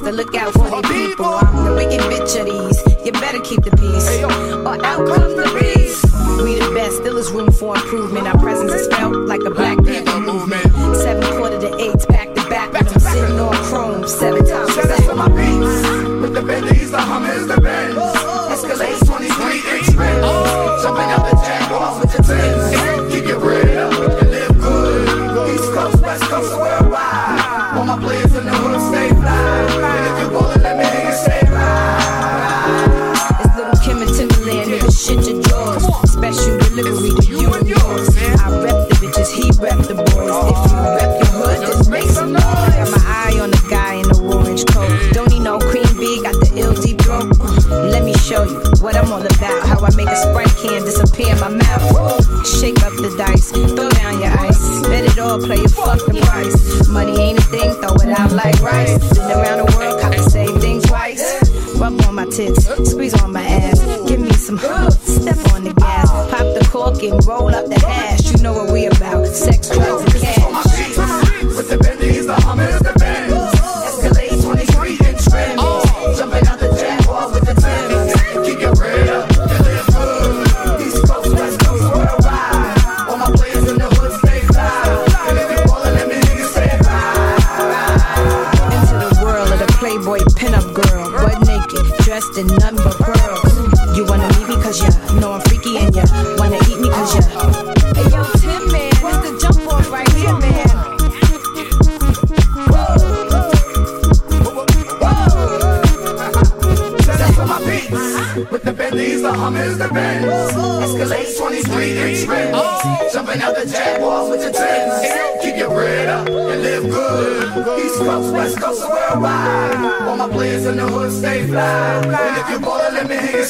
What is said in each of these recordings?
to look out for the people. nothing.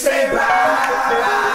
say bye.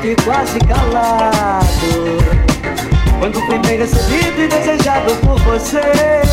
triste, quase calado. Quando fui bem recebido e desejado por você.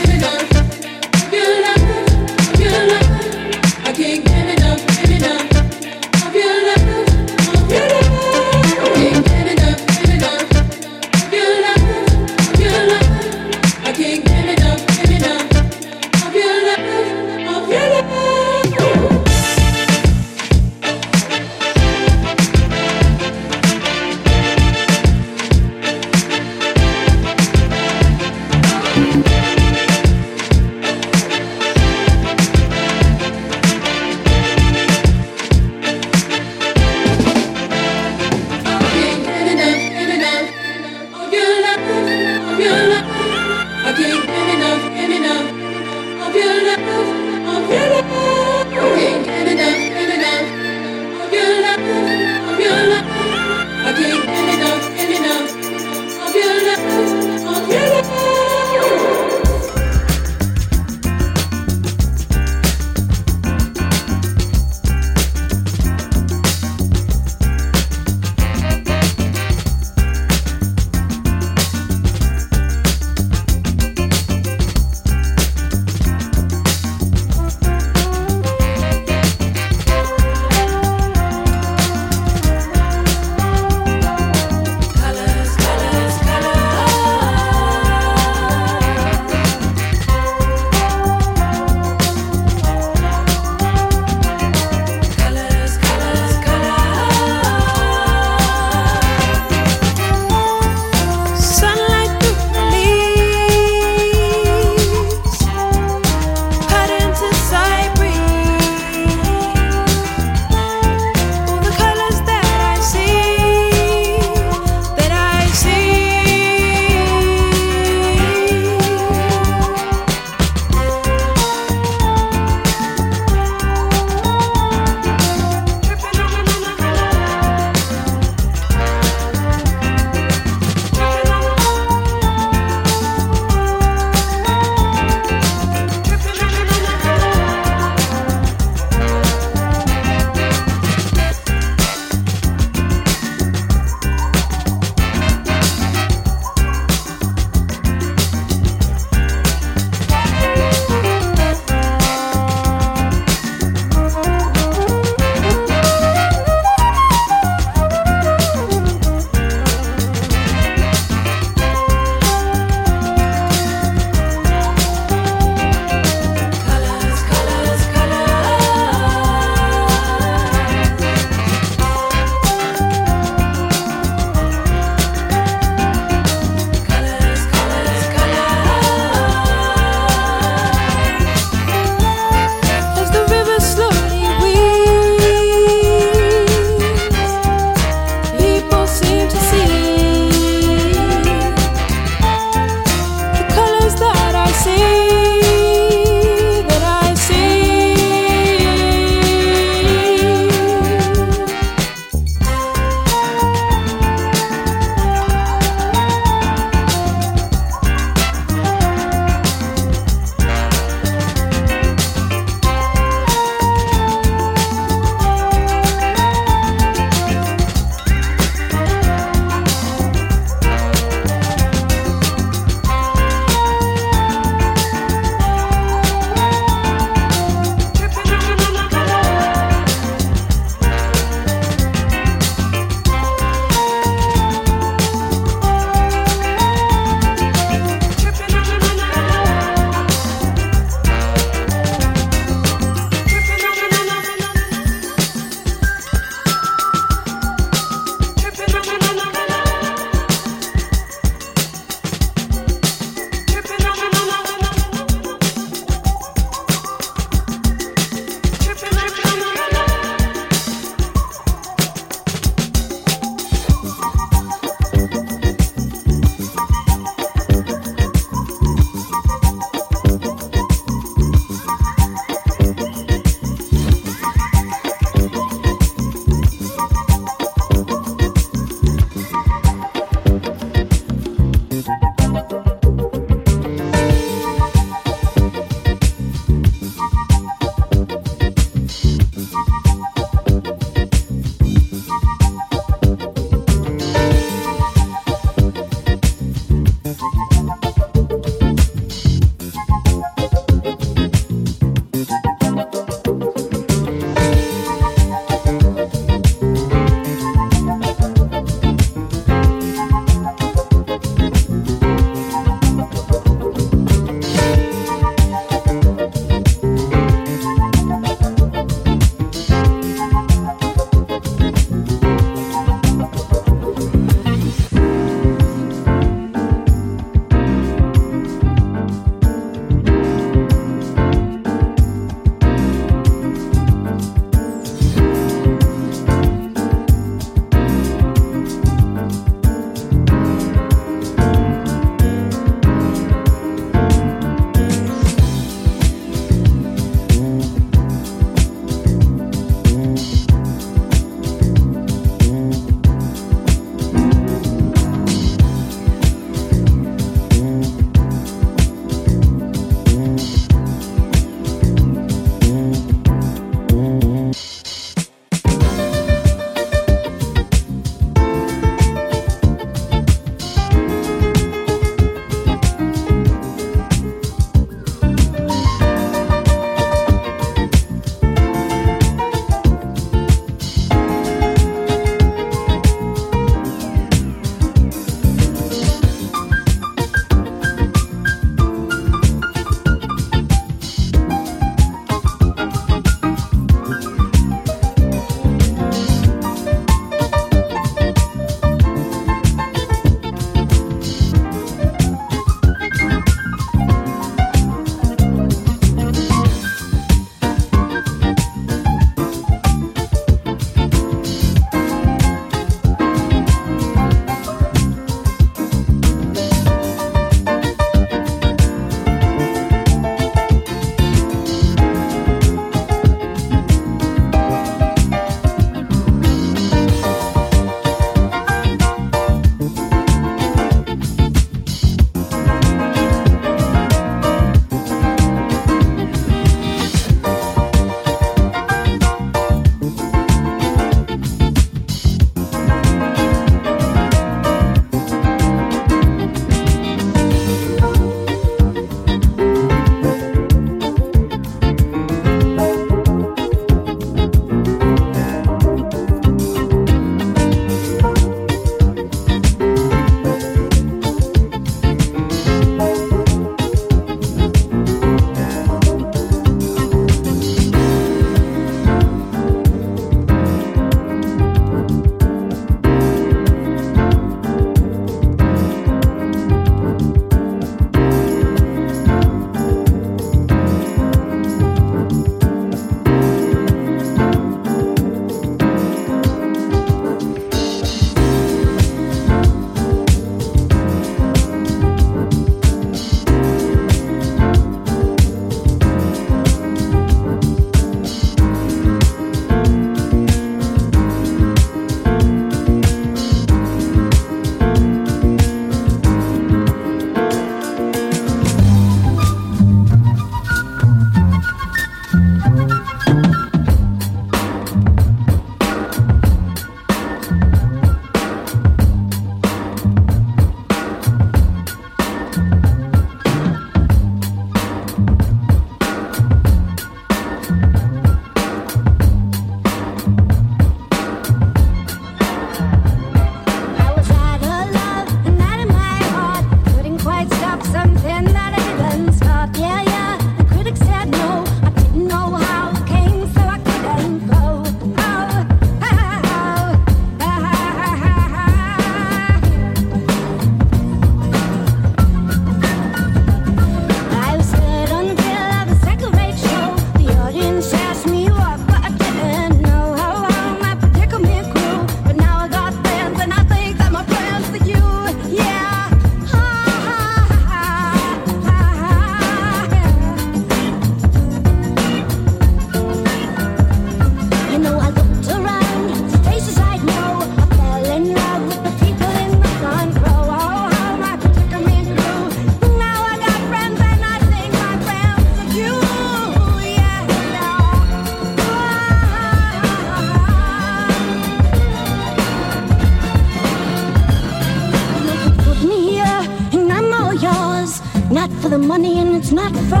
Not for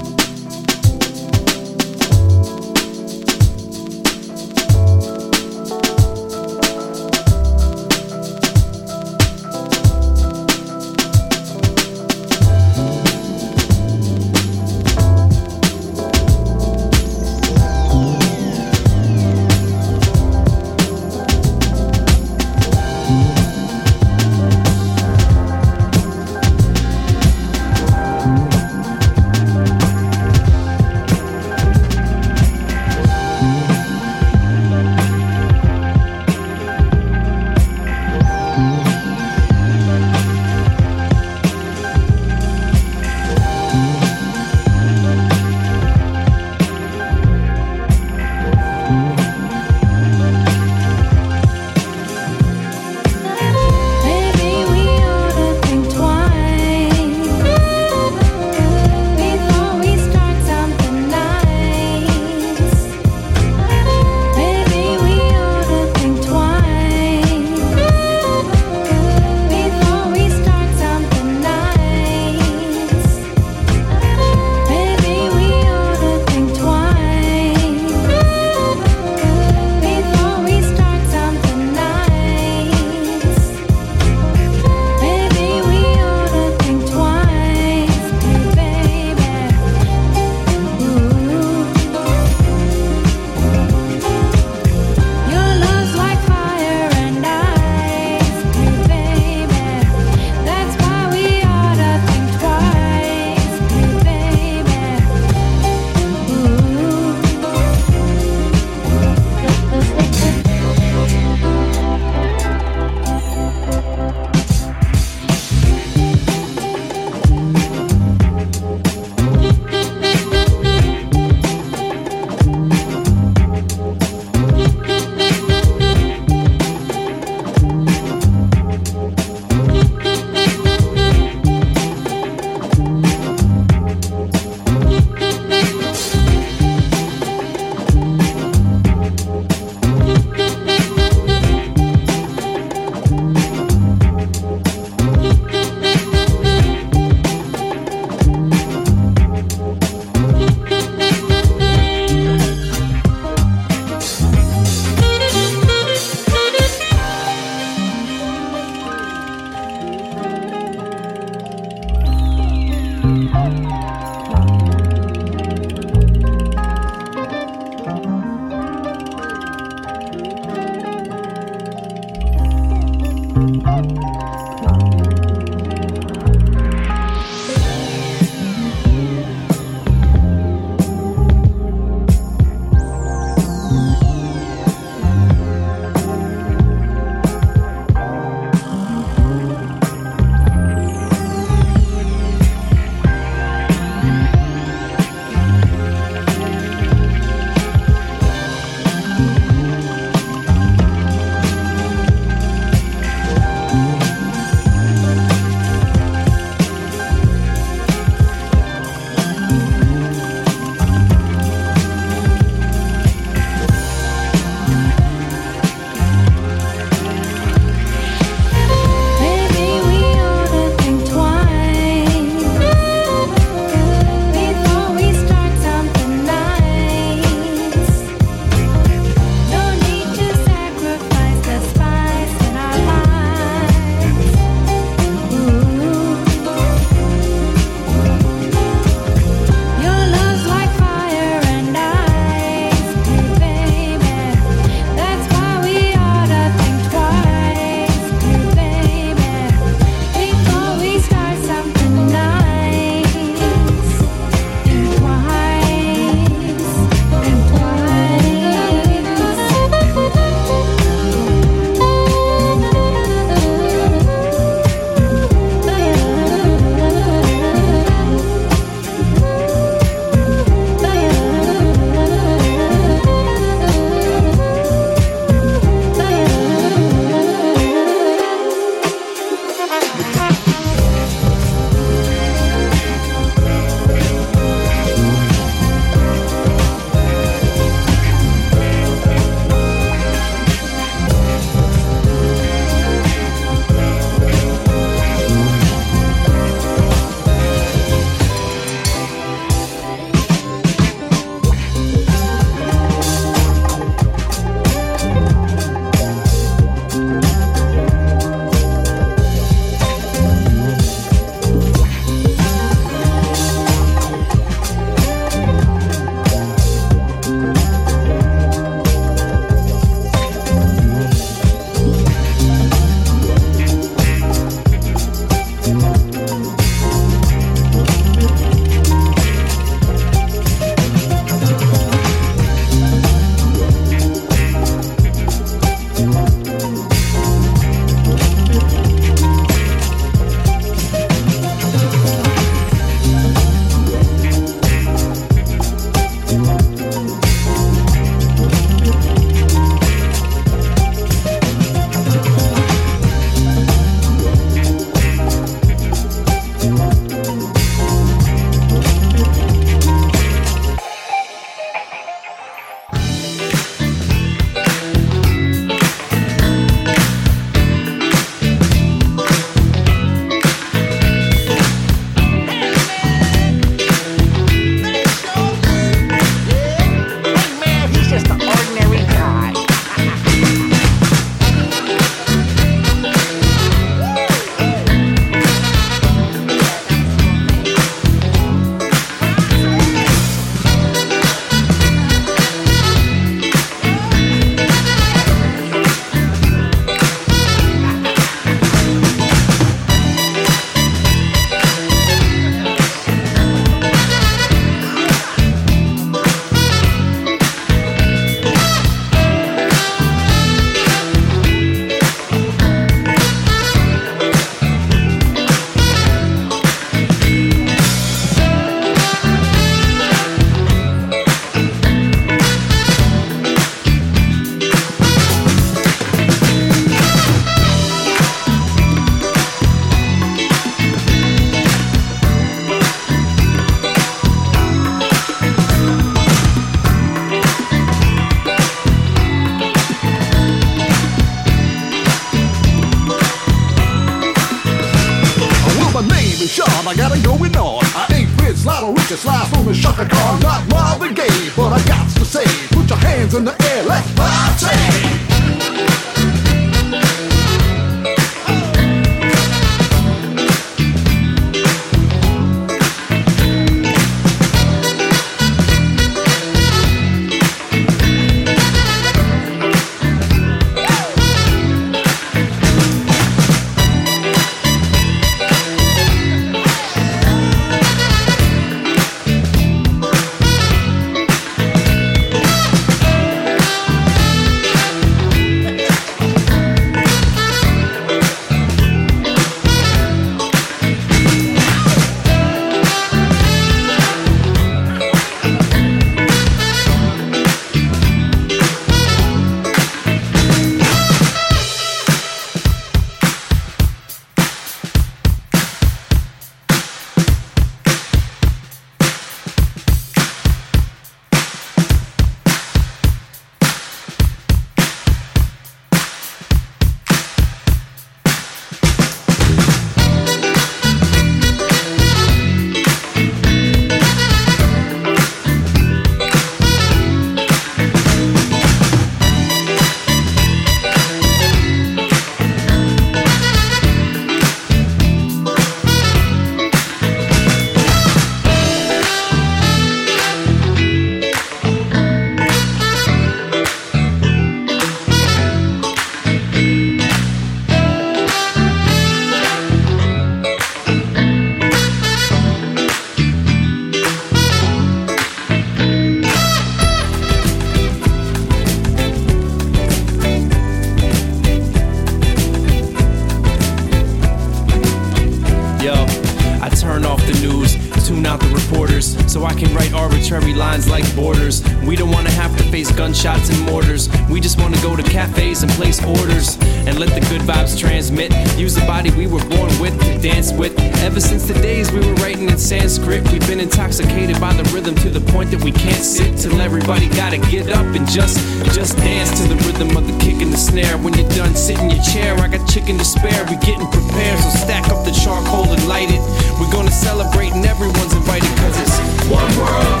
and just just dance to the rhythm of the kick and the snare. When you're done, sit in your chair. I got chicken to spare. We getting prepared, so stack up the charcoal and light it. We're gonna celebrate and everyone's invited cause it's one world,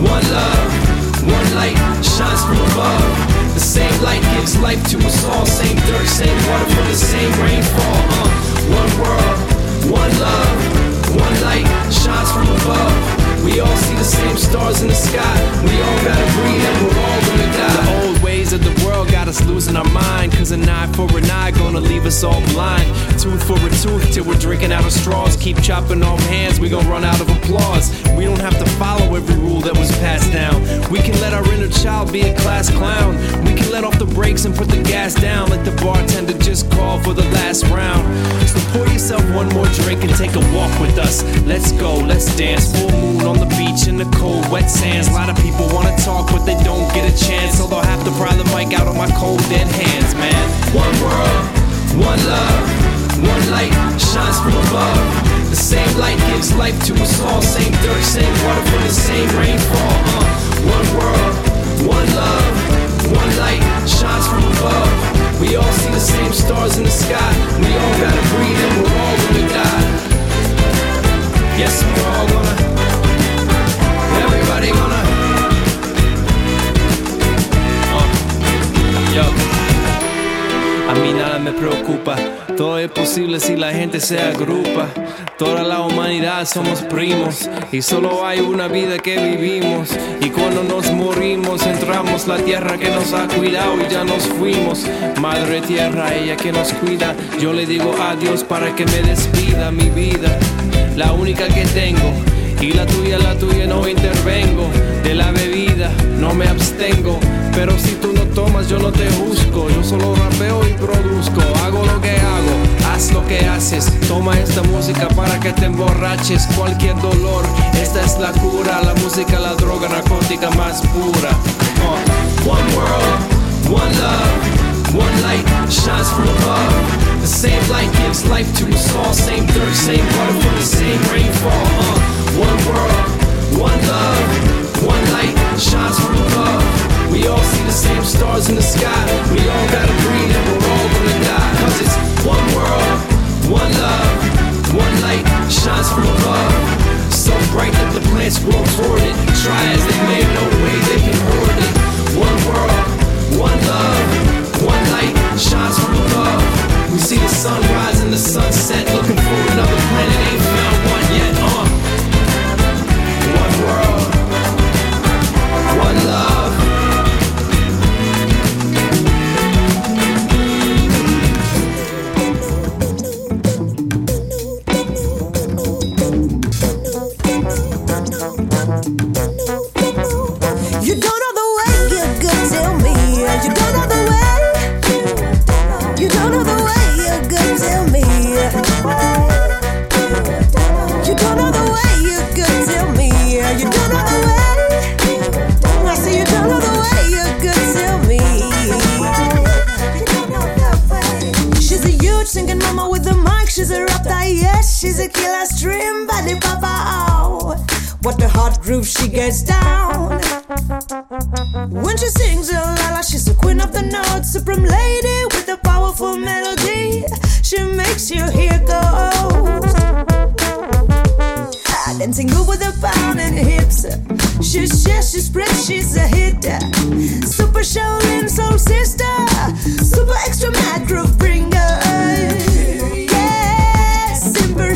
one love, one light shines from above. The same light gives life to us all. Same dirt, same water from the same rainfall. Uh, one world, one love, one light shines from above. We all see the same stars in the sky. We all gotta breathe and we're all gonna die of the world got us losing our mind. Cause an eye for an eye gonna leave us all blind. Tooth for a tooth till we're drinking out of straws. Keep chopping off hands, we gon' run out of applause. We don't have to follow every rule that was passed down. We can let our inner child be a class clown. We can let off the brakes and put the gas down. Let the bartender just call for the last round. So pour yourself one more drink and take a walk with us. Let's go, let's dance. Full moon on the beach in the cold, wet sands. A lot of people wanna talk, but they don't get a chance. So they'll have to probably the mic out on my cold dead hands, man. One world, one love, one light shines from above. The same light gives life to us all. Same dirt, same water from the same rainfall. Uh, one world, one love, one light shines from above. We all see the same stars in the sky. We all gotta breathe and we're all gonna die. Yes, we're all gonna. Everybody gonna. A mí nada me preocupa, todo es posible si la gente se agrupa. Toda la humanidad somos primos y solo hay una vida que vivimos. Y cuando nos morimos entramos la tierra que nos ha cuidado y ya nos fuimos. Madre tierra, ella que nos cuida, yo le digo adiós para que me despida mi vida. La única que tengo y la tuya, la tuya no intervengo me abstengo. Pero si tú no tomas, yo no te busco. Yo solo rapeo y produzco. Hago lo que hago, haz lo que haces. Toma esta música para que te emborraches. Cualquier dolor, esta es la cura. La música, la droga narcótica más pura. Uh. One world, one love, one light shines from above. The same light gives life to us all. Same thirst, same water from the same rainfall. Uh. One world. One love, one light shines from above. We all see the same stars in the sky. We all gotta breathe and we're all gonna die. Cause it's one world, one love, one light shines from above. So bright that the plants grow toward it. Try as they may, no way they can hoard it. One world, one love, one light shines from above. We see the sunrise and the sunset, looking for another planet ain't found. you here goes. Ah, dancing good with a pounding hips. She's just, she's pretty, she's a hit. Super Shaolin Soul Sister. Super Extra macro Bringer. Yeah, Simper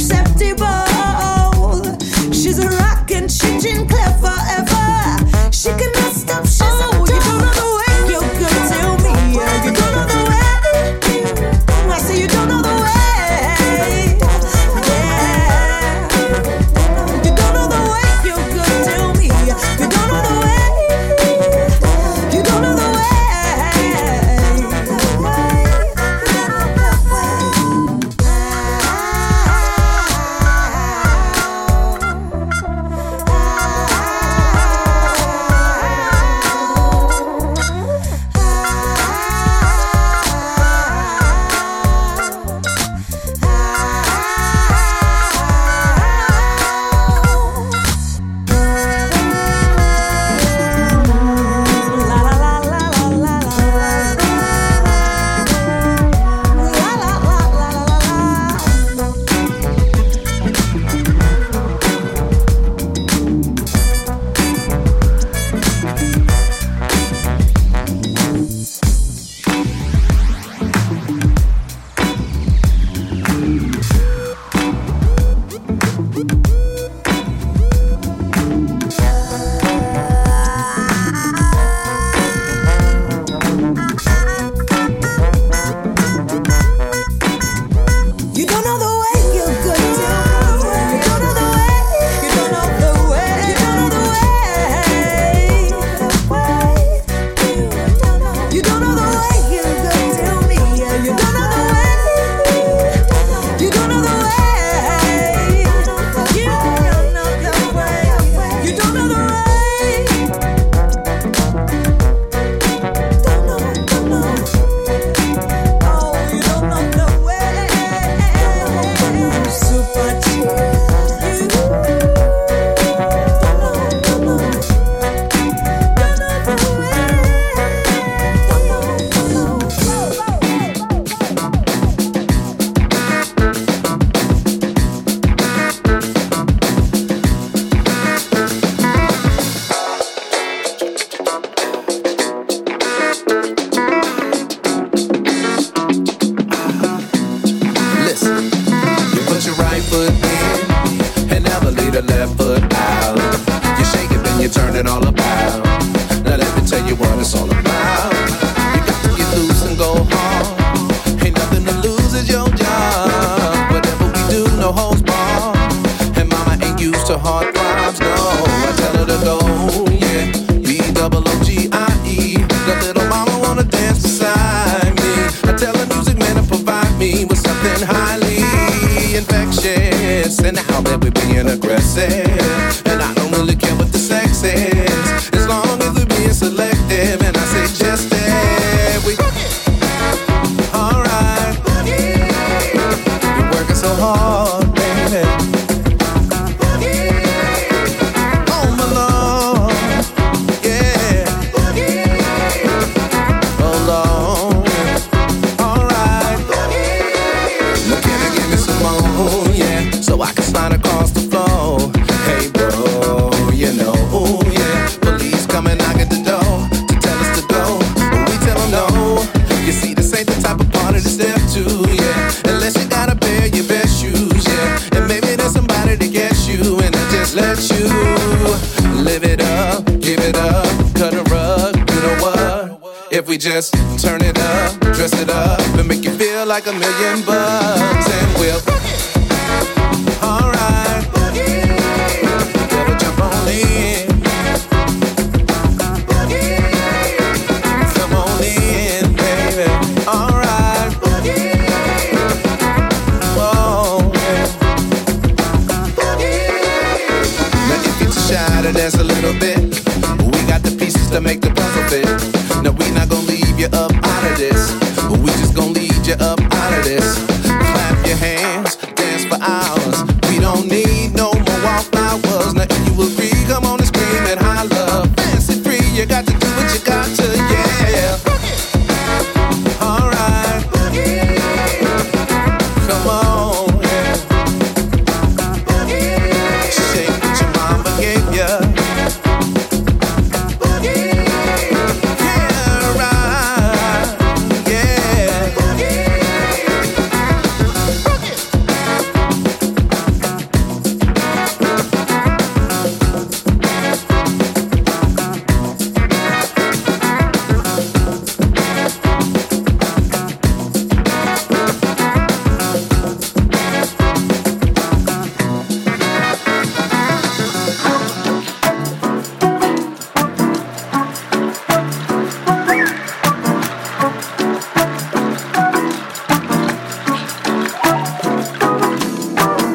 Turn it up, dress it up, and make you feel like a million bucks.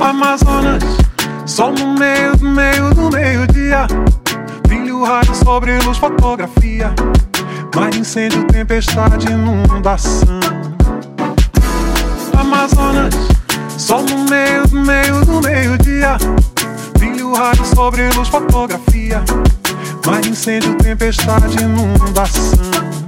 Amazonas. Sol no meio do meio do meio-dia. Brilho, raio, sobre luz, fotografia. Mar, incêndio, tempestade, inundação. Amazonas, sol no meio do meio do meio-dia. Brilho, raio, sobre luz, fotografia. Mar, incêndio, tempestade, inundação.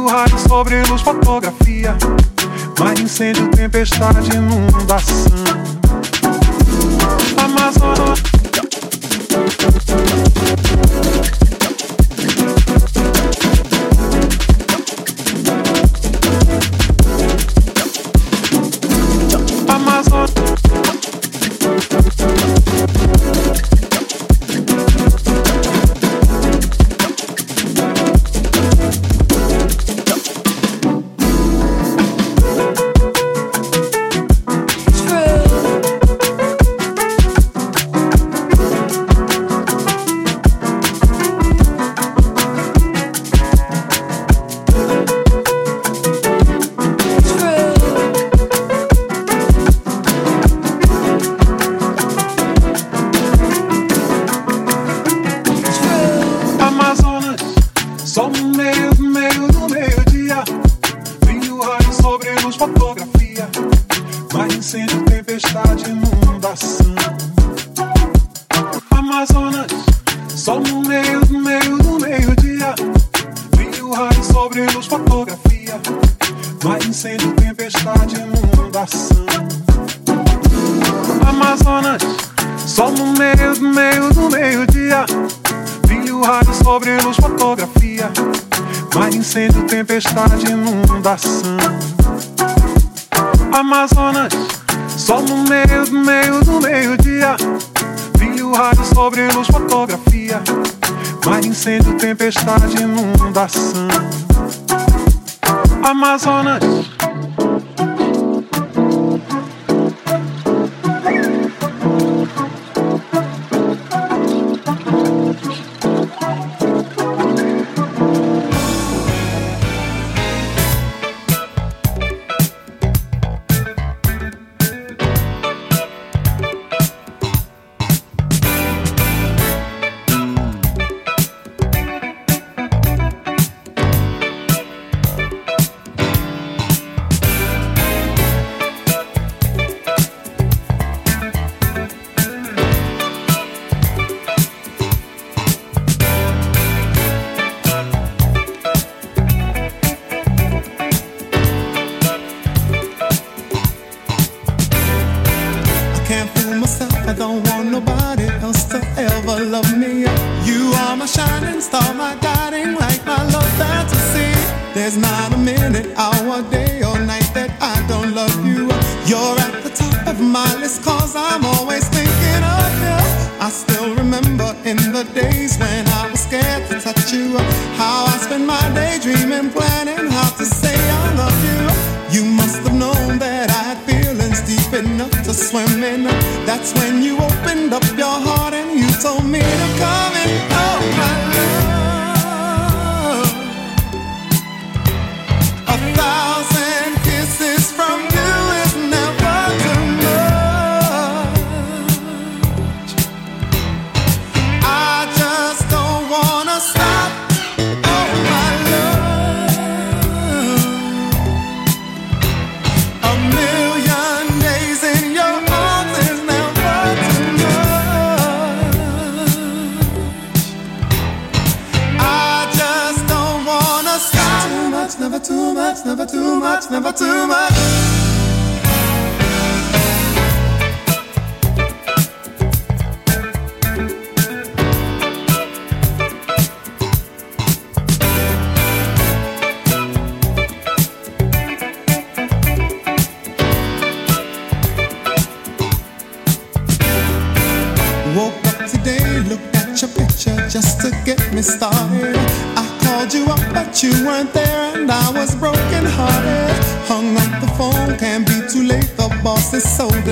Brilho, raio sobre luz, fotografia. Mar, incêndio, tempestade, inundação. Amazonas.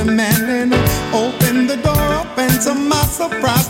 Demanding. Open the door up, and to my surprise,